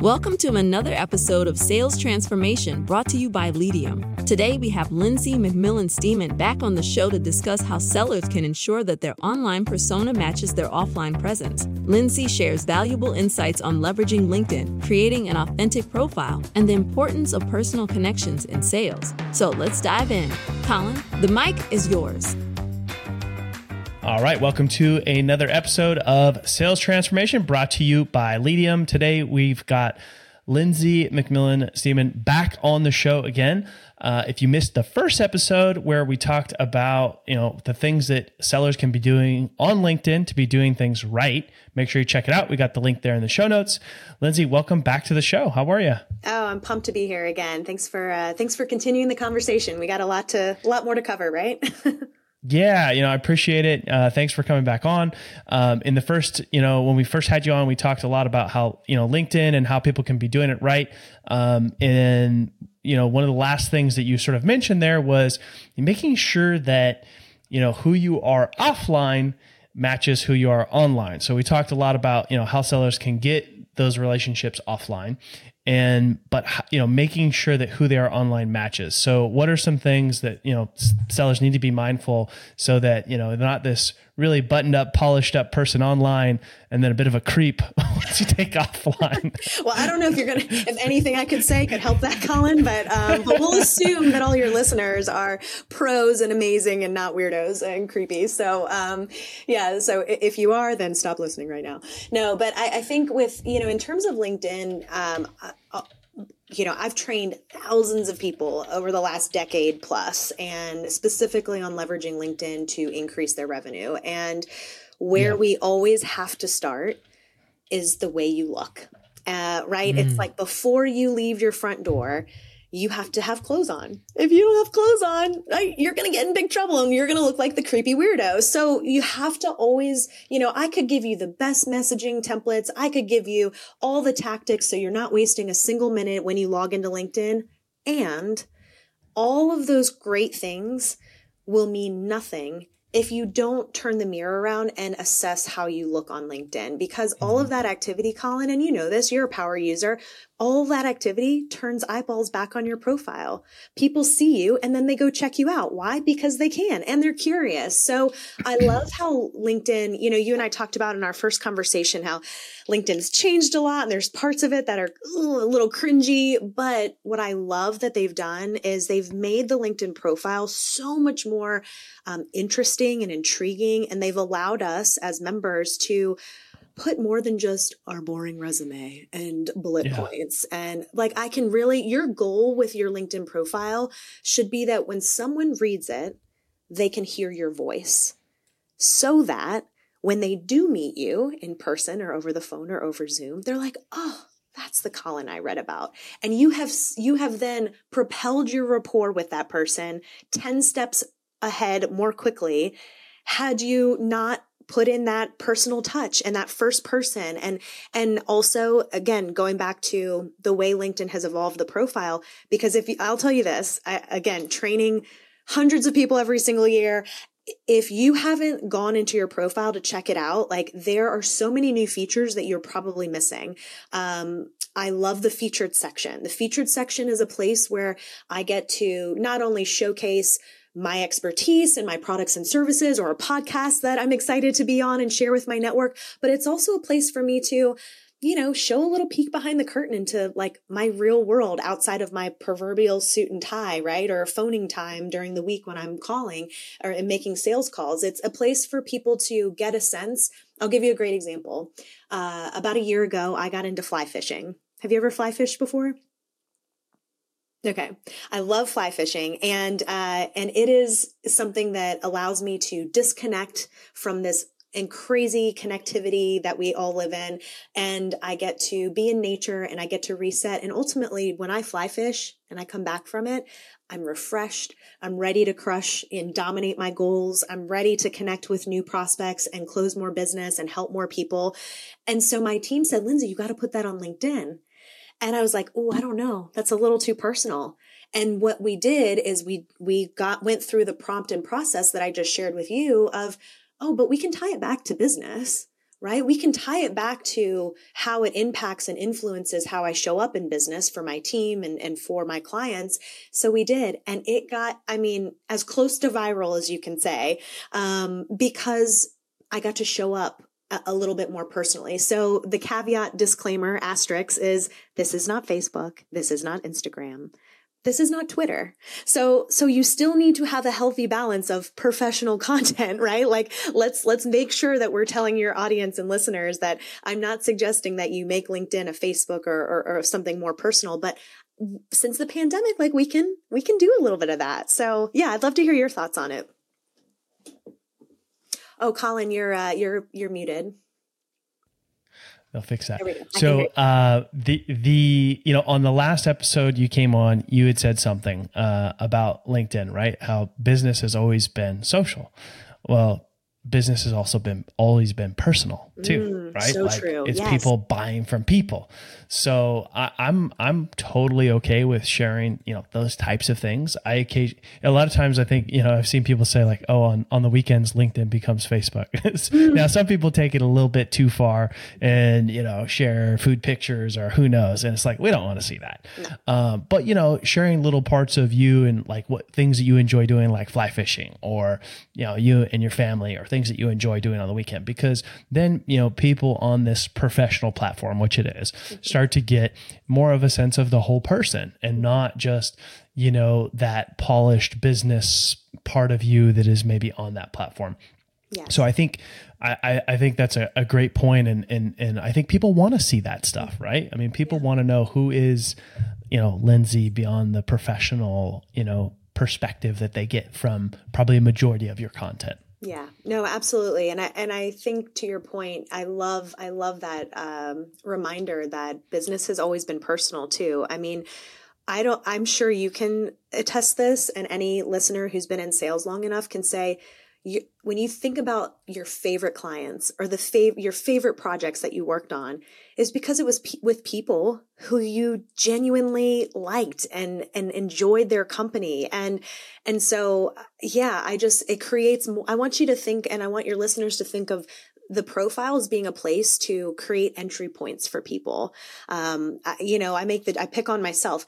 Welcome to another episode of Sales Transformation brought to you by Leadium. Today we have Lindsey McMillon Steeman back on the show to discuss how sellers can ensure that their online persona matches their offline presence. Lindsey shares valuable insights on leveraging LinkedIn, creating an authentic profile, and the importance of personal connections in sales. So let's dive in. Colin, the mic is yours. All right, welcome to another episode of Sales Transformation brought to you by Leadium. Today we've got Lindsey McMillon Steeman back on the show again. Uh, if you missed the first episode where we talked about you know the things that sellers can be doing on LinkedIn to be doing things right, make sure you check it out. We got the link there in the show notes. Lindsey, welcome back to the show. How are you? Oh, I'm pumped to be here again. Thanks for uh, thanks for continuing the conversation. We got a lot to a lot more to cover, right? Yeah, you know, I appreciate it. Uh, thanks for coming back on. Um, in the first, you know, when we first had you on, we talked a lot about how, you know, LinkedIn and how people can be doing it right. Um, and, you know, one of the last things that you sort of mentioned there was making sure that, you know, who you are offline matches who you are online. So we talked a lot about, you know, how sellers can get those relationships offline and but you know making sure that who they are online matches. So what are some things that you know sellers need to be mindful so that you know they're not this really buttoned up polished up person online and then a bit of a creep once you take offline. Well i don't know if you're gonna if anything i could say could help that colin but um, but we'll assume that all your listeners are pros and amazing and not weirdos and creepy. So um, yeah so if you are then stop listening right now. No but i, I think with you know in terms of linkedin um, you know, I've trained thousands of people over the last decade plus, and specifically on leveraging LinkedIn to increase their revenue. And where yeah. we always have to start is the way you look. Uh, right? Mm. It's like before you leave your front door, you have to have clothes on. If you don't have clothes on, you're going to get in big trouble and you're going to look like the creepy weirdo. So you have to always, you know, I could give you the best messaging templates. I could give you all the tactics so you're not wasting a single minute when you log into LinkedIn. And all of those great things will mean nothing if you don't turn the mirror around and assess how you look on LinkedIn, because all of mm-hmm. that activity, Colin, and you know this, you're a power user, all that activity turns eyeballs back on your profile. People see you and then they go check you out. Why? Because they can and they're curious. So I love how LinkedIn, you know, you and I talked about in our first conversation how LinkedIn's changed a lot and there's parts of it that are ooh, a little cringy. But what I love that they've done is they've made the LinkedIn profile so much more um, interesting and intriguing. And they've allowed us as members to put more than just our boring resume and bullet yeah. points. And like, I can really, your goal with your LinkedIn profile should be that when someone reads it, they can hear your voice so that when they do meet you in person or over the phone or over Zoom, they're like, oh, that's the Colin I read about. And you have you have then propelled your rapport with that person 10 steps ahead more quickly had you not put in that personal touch and that first person and and also again going back to the way linkedin has evolved the profile because if you, i'll tell you this I, again training hundreds of people every single year if you haven't gone into your profile to check it out like there are so many new features that you're probably missing um, I love the featured section. The featured section is a place where I get to not only showcase my expertise and my products and services or a podcast that I'm excited to be on and share with my network. But it's also a place for me to, you know, show a little peek behind the curtain into like my real world outside of my proverbial suit and tie, right? Or phoning time during the week when I'm calling or making sales calls. It's a place for people to get a sense. I'll give you a great example. Uh, about a year ago, I got into fly fishing. Have you ever fly fished before? Okay. I love fly fishing and, uh, and it is something that allows me to disconnect from this and crazy connectivity that we all live in. And I get to be in nature and I get to reset. And ultimately, when I fly fish and I come back from it, I'm refreshed. I'm ready to crush and dominate my goals. I'm ready to connect with new prospects and close more business and help more people. And so my team said, Lindsey, you got to put that on LinkedIn. And I was like, oh, I don't know. That's a little too personal. And what we did is we we got went through the prompt and process that I just shared with you of, oh, but we can tie it back to business right? We can tie it back to how it impacts and influences how I show up in business for my team and, and for my clients. So we did. And it got, I mean, as close to viral as you can say, um, because I got to show up a, little bit more personally. So the caveat disclaimer asterisk is this is not Facebook. This is not Instagram this is not Twitter. So, so you still need to have a healthy balance of professional content, right? Like let's, let's make sure that we're telling your audience and listeners that I'm not suggesting that you make LinkedIn a Facebook or, or, or something more personal, but since the pandemic, like we can, we can do a little bit of that. So yeah, I'd love to hear your thoughts on it. Oh, Colin, you're, uh, you're, you're muted. They'll fix that. So uh, the the you know on the last episode you came on, you had said something uh, about LinkedIn, right? How business has always been social. Well, business has also been always been personal too, mm, right? So like true. it's yes. people buying from people. So I, am I'm, I'm totally okay with sharing, you know, those types of things. I occasion a lot of times I think, you know, I've seen people say like, oh, on, on the weekends LinkedIn becomes Facebook. mm. Now some people take it a little bit too far and, you know, share food pictures or who knows. And it's like, we don't want to see that. No. Um, but you know, sharing little parts of you and like what things that you enjoy doing, like fly fishing or, you know, you and your family or things that you enjoy doing on the weekend, because then, you know, people on this professional platform, which it is, start to get more of a sense of the whole person and not just, you know, that polished business part of you that is maybe on that platform. Yes. So I think I, I think that's a, a great point and, and and I think people want to see that stuff, right? I mean people yeah. want to know who is, you know, Lindsey beyond the professional, you know, perspective that they get from probably a majority of your content. Yeah, no, absolutely. And I, and I think to your point, I love, I love that um, reminder that business has always been personal too. I mean, I don't, I'm sure you can attest this and any listener who's been in sales long enough can say, you, when you think about your favorite clients or the fav- your favorite projects that you worked on is because it was pe- with people who you genuinely liked and and enjoyed their company. And and so yeah i just it creates more i want you to think and i want your listeners to think of the profile as being a place to create entry points for people. Um I, you know i make the i pick on myself.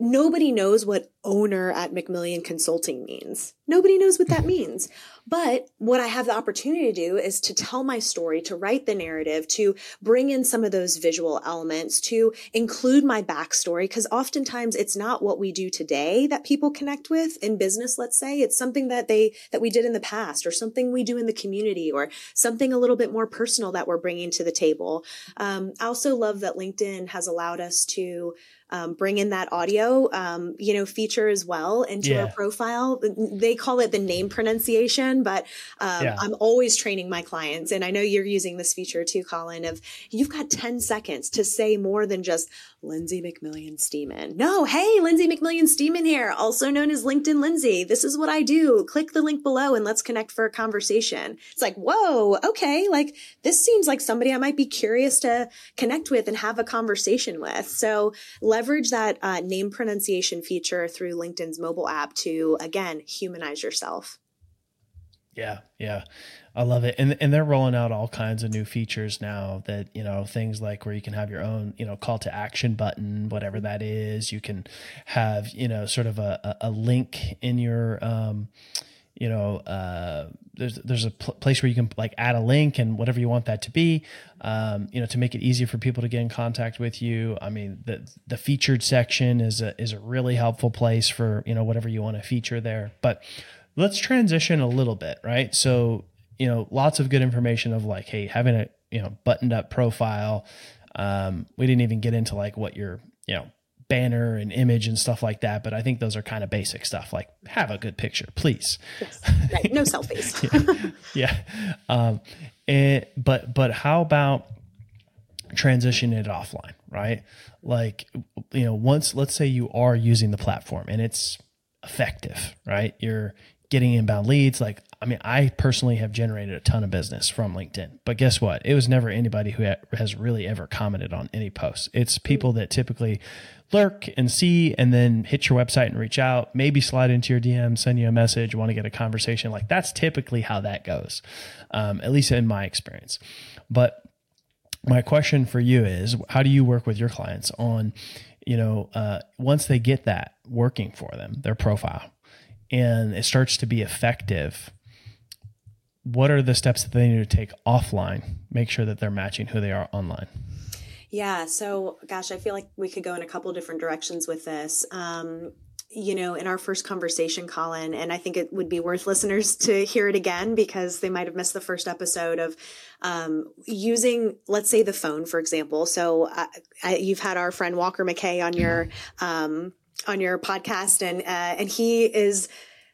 Nobody knows what owner at McMillon Consulting means. Nobody knows what that means. But what I have the opportunity to do is to tell my story, to write the narrative, to bring in some of those visual elements, to include my backstory, because oftentimes it's not what we do today that people connect with in business, let's say. It's something that they, that we did in the past or something we do in the community or something a little bit more personal that we're bringing to the table. Um, I also love that LinkedIn has allowed us to um, bring in that audio, um, you know, feature as well into yeah. our profile. They call it the name pronunciation, but um, yeah. I'm always training my clients, and I know you're using this feature too, Colin. Of you've got 10 seconds to say more than just Lindsey McMillon Steeman. No, hey, Lindsey McMillon Steeman here, also known as LinkedIn Lindsey. This is what I do. Click the link below and let's connect for a conversation. It's like, whoa, okay, like this seems like somebody I might be curious to connect with and have a conversation with. So leverage that uh, name pronunciation feature through LinkedIn's mobile app to, again, humanize yourself. Yeah, yeah. I love it. And and they're rolling out all kinds of new features now that, you know, things like where you can have your own, you know, call to action button, whatever that is. You can have, you know, sort of a, a link in your um, you know, uh, there's there's a pl- place where you can like add a link and whatever you want that to be, um, you know, to make it easier for people to get in contact with you. I mean, the the featured section is a is a really helpful place for you know whatever you want to feature there. But let's transition a little bit, right? So you know, lots of good information of like, hey, having a you know buttoned up profile. Um, we didn't even get into like what your you know banner and image and stuff like that, but I think those are kind of basic stuff. Like have a good picture, please. Yes, right. No selfies. yeah. yeah. Um, and, but but how about transition it offline, right? Like you know, once let's say you are using the platform and it's effective, right? You're getting inbound leads. Like I mean, I personally have generated a ton of business from LinkedIn, but guess what? It was never anybody who has really ever commented on any posts. It's people that typically lurk and see and then hit your website and reach out, maybe slide into your DM, send you a message, want to get a conversation. Like that's typically how that goes, um, at least in my experience. But my question for you is how do you work with your clients on, you know, uh, once they get that working for them, their profile, and it starts to be effective? what are the steps that they need to take offline make sure that they're matching who they are online yeah so gosh i feel like we could go in a couple different directions with this um, you know, in our first conversation, Colin, and I think it would be worth listeners to hear it again because they might have missed the first episode of um, using, let's say, the phone, for example. So uh, I, you've had our friend Walker McKay on your um, on your podcast, and uh, and he is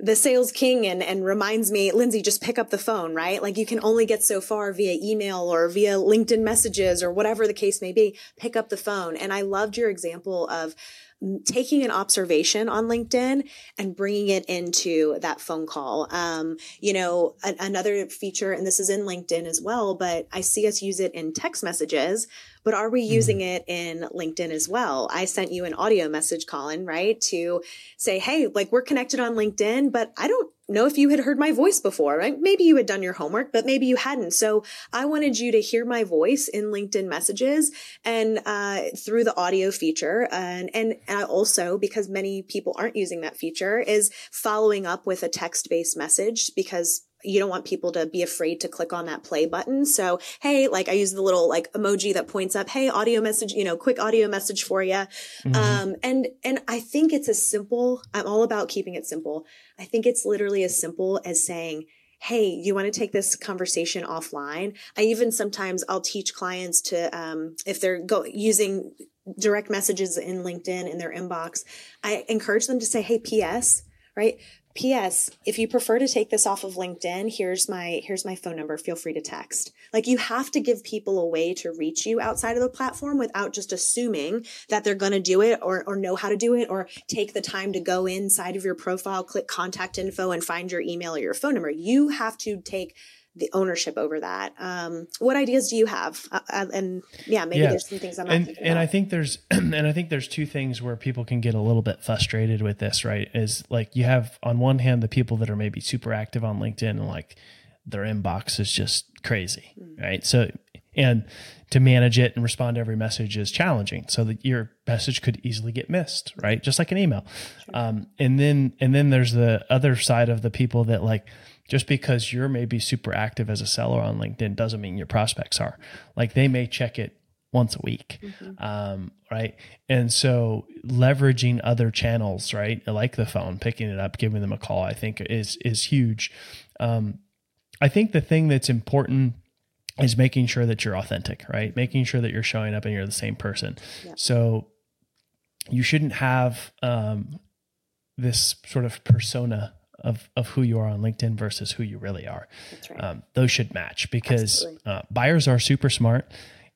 the sales king and, and reminds me, Lindsey, just pick up the phone, right? Like you can only get so far via email or via LinkedIn messages or whatever the case may be. Pick up the phone. And I loved your example of taking an observation on LinkedIn and bringing it into that phone call. Um, you know, a- another feature, and this is in LinkedIn as well, but I see us use it in text messages but are we using mm-hmm. it in LinkedIn as well? I sent you an audio message, Colin, right? To say, Hey, like we're connected on LinkedIn, but I don't know if you had heard my voice before, right? Maybe you had done your homework, but maybe you hadn't. So I wanted you to hear my voice in LinkedIn messages and uh, through the audio feature. And, and also, because many people aren't using that feature, is following up with a text based message because you don't want people to be afraid to click on that play button. So, hey, like I use the little like emoji that points up, hey, audio message, you know, quick audio message for you. Mm-hmm. Um, and, and I think it's as simple. I'm all about keeping it simple. I think it's literally as simple as saying, Hey, you want to take this conversation offline? I even sometimes I'll teach clients to, um, if they're go using direct messages in LinkedIn in their inbox, I encourage them to say, Hey, PS, right? PS, if you prefer to take this off of LinkedIn, here's my here's my phone number. Feel free to text. Like you have to give people a way to reach you outside of the platform without just assuming that they're going to do it or or know how to do it or take the time to go inside of your profile, click contact info and find your email or your phone number. You have to take the ownership over that. Um, what ideas do you have? Uh, uh and yeah, maybe yeah. there's some things I'm and, and about. I think there's and I think there's two things where people can get a little bit frustrated with this. Right, is like you have on one hand the people that are maybe super active on LinkedIn and like their inbox is just crazy, mm. right? So and to manage it and respond to every message is challenging so that your message could easily get missed right just like an email sure. um, and then and then there's the other side of the people that like just because you're maybe super active as a seller on LinkedIn doesn't mean your prospects are. Like they may check it once a week, mm-hmm. um, right? And so leveraging other channels, right, like the phone, picking it up, giving them a call, I think is is huge. Um, I think the thing that's important is making sure that you're authentic, right? Making sure that you're showing up and you're the same person. Yeah. So you shouldn't have um, this sort of persona of of who you are on LinkedIn versus who you really are. Right. Um, those should match because uh, buyers are super smart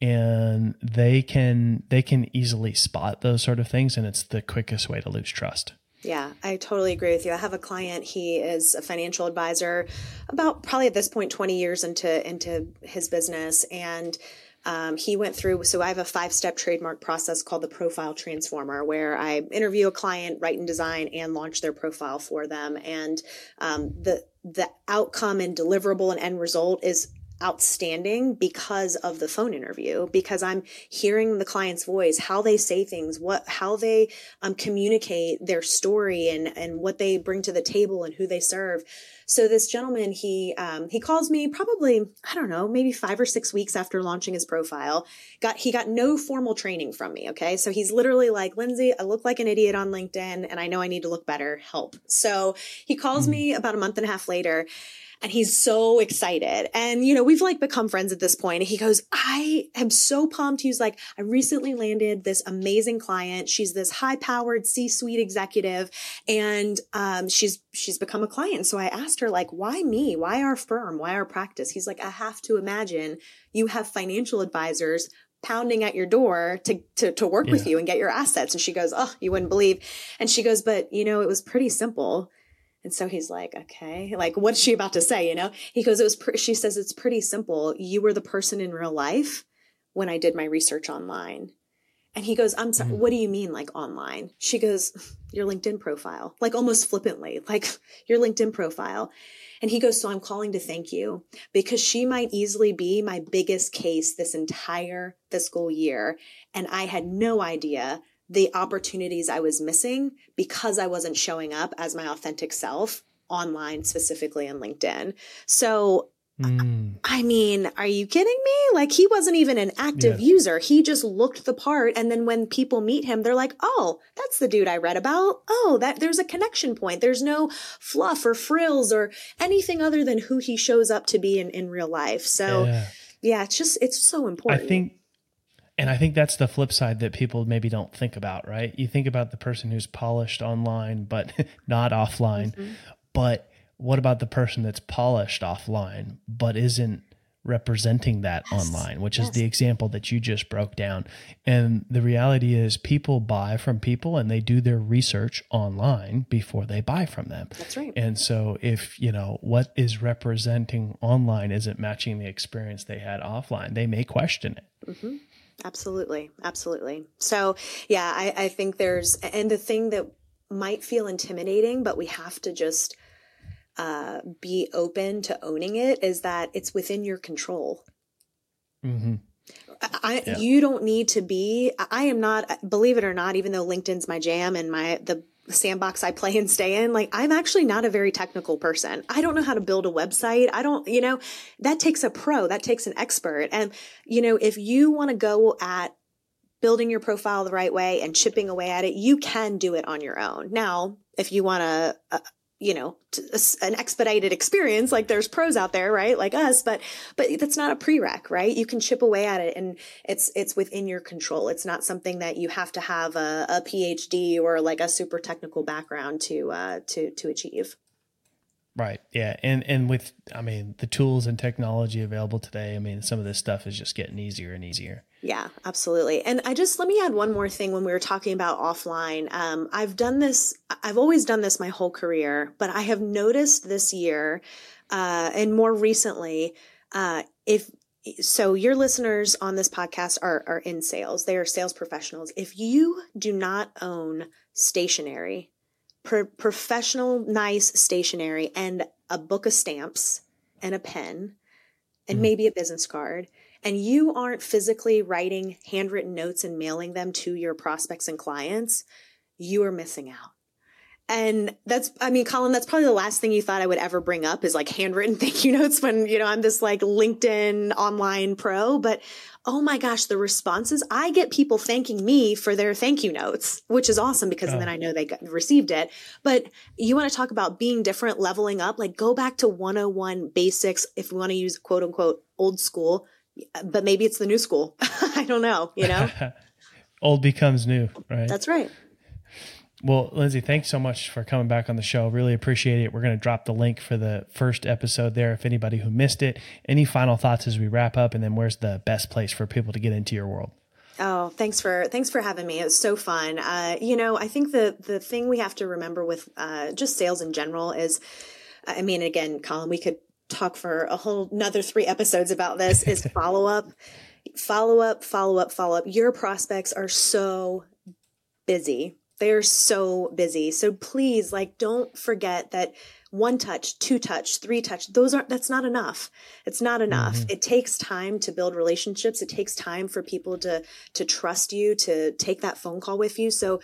and they can they can easily spot those sort of things, and it's the quickest way to lose trust. Yeah, I totally agree with you. I have a client, he is a financial advisor about probably at this point 20 years into into his business and um, he went through, so I have a five step trademark process called the Profile Transformer, where I interview a client, write and design, and launch their profile for them. And um, the the outcome and deliverable and end result is outstanding because of the phone interview because i'm hearing the client's voice how they say things what how they um, communicate their story and and what they bring to the table and who they serve so this gentleman, he um, he calls me probably I don't know maybe five or six weeks after launching his profile. Got he got no formal training from me. Okay, so he's literally like Lindsey, I look like an idiot on LinkedIn, and I know I need to look better. Help. So he calls mm-hmm. me about a month and a half later and he's so excited. And, you know, we've like become friends at this point. And he goes, I am so pumped. He's like, I recently landed this amazing client. She's this high powered C suite executive and, um, she's, she's become a client. So I asked her, like, why me? Why our firm? Why our practice? He's like, I have to imagine you have financial advisors pounding at your door to to, to work yeah. with you and get your assets and she goes oh you wouldn't believe and she goes but you know it was pretty simple And so he's like, okay, like, what's she about to say? You know, he goes, it was, pre-, she says, it's pretty simple. You were the person in real life when I did my research online. And he goes, I'm sorry, mm-hmm. what do you mean, like online? She goes, Your LinkedIn profile, like almost flippantly, like your LinkedIn profile. And he goes, So I'm calling to thank you because she might easily be my biggest case this entire fiscal year. And I had no idea the opportunities I was missing because I wasn't showing up as my authentic self online, specifically on LinkedIn. So Mm. I mean, are you kidding me? Like he wasn't even an active yeah. user. He just looked the part. And then when people meet him, they're like, Oh, that's the dude I read about. Oh, that there's a connection point. There's no fluff or frills or anything other than who he shows up to be in, in real life. So yeah. yeah, it's just, it's so important. I think, and I think that's the flip side that people maybe don't think about, right? You think about the person who's polished online, but not offline. Mm-hmm. But what about the person that's polished offline but isn't representing that yes. online, which yes. is the example that you just broke down. And the reality is people buy from people and they do their research online before they buy from them. That's right. And so if, you know, what is representing online isn't matching the experience they had offline, they may question it. Mm-hmm. Absolutely. Absolutely. So yeah, I, I think there's, and the thing that might feel intimidating, but we have to just uh, be open to owning it is that it's within your control. Mm-hmm. I, yeah. you don't need to be, I am not, believe it or not, even though LinkedIn's my jam and my, the sandbox I play and stay in, like I'm actually not a very technical person. I don't know how to build a website. I don't, you know, that takes a pro, that takes an expert. And, you know, if you want to go at building your profile the right way and chipping away at it, you can do it on your own. Now, if you want to, uh, you know an expedited experience like there's pros out there right like us but but that's not a prereq right? You can chip away at it and it's it's within your control. It's not something that you have to have a, a phd or like a super technical background to uh to to achieve Right. Yeah. And and with I mean the tools and technology available today, I mean some of this stuff is just getting easier and easier. Yeah, absolutely. And I just let me add one more thing when we were talking about offline. Um, I've done this. I've always done this my whole career, but I have noticed this year, uh, and more recently, uh, if so your listeners on this podcast are, are in sales they are sales professionals if you do not own stationery pro- professional, nice stationery and a book of stamps and a pen and mm. maybe a business card, and you aren't physically writing handwritten notes and mailing them to your prospects and clients, you are missing out. And that's, I mean, Colin, that's probably the last thing you thought I would ever bring up is like handwritten thank you notes when, you know, I'm this like LinkedIn online pro. But oh my gosh, the responses, I get people thanking me for their thank you notes, which is awesome because oh. then I know they got, received it. But you want to talk about being different, leveling up, like go back to 101 basics if we want to use quote unquote old school, uh, but maybe it's the new school. I don't know, you know? old becomes new, right? That's right. Well, Lindsey, thanks so much for coming back on the show. Really appreciate it. We're going to drop the link for the first episode there if anybody who missed it. Any final thoughts as we wrap up and then where's the best place for people to get into your world? Oh, thanks for thanks for having me. It was so fun. Uh, you know, I think the the thing we have to remember with uh, just sales in general is, I mean, again, Colin, we could talk for a whole another three episodes about this. Is follow up, follow up, follow up, follow up. Your prospects are so busy they're so busy. So please, like, don't forget that one touch, two touch, three touch, those aren't, that's not enough. It's not enough. Mm-hmm. It takes time to build relationships. It takes time for people to, to trust you, to take that phone call with you. So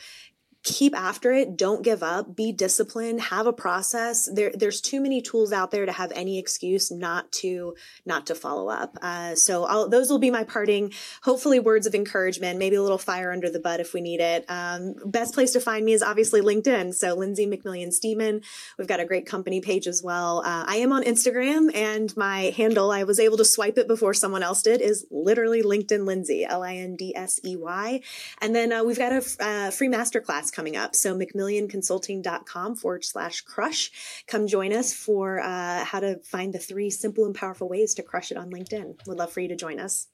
keep after it. Don't give up. Be disciplined. Have a process. There, there's too many tools out there to have any excuse not to not to follow up. Uh, so I'll, those will be my parting, hopefully, words of encouragement. Maybe a little fire under the butt if we need it. Um, best place to find me is obviously LinkedIn. So Lindsey McMillon Steeman. We've got a great company page as well. Uh, I am on Instagram, and my handle I was able to swipe it before someone else did is literally LinkedIn Lindsey L I N D S E Y. And then uh, we've got a uh, free masterclass coming up. So McMillonConsulting.com forward slash crush. Come join us for uh, how to find the three simple and powerful ways to crush it on LinkedIn. Would love for you to join us.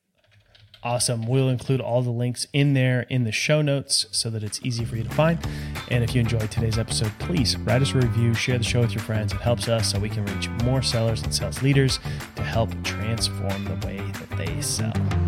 Awesome. We'll include all the links in there in the show notes so that it's easy for you to find. And if you enjoyed today's episode, please write us a review, share the show with your friends. It helps us so we can reach more sellers and sales leaders to help transform the way that they sell.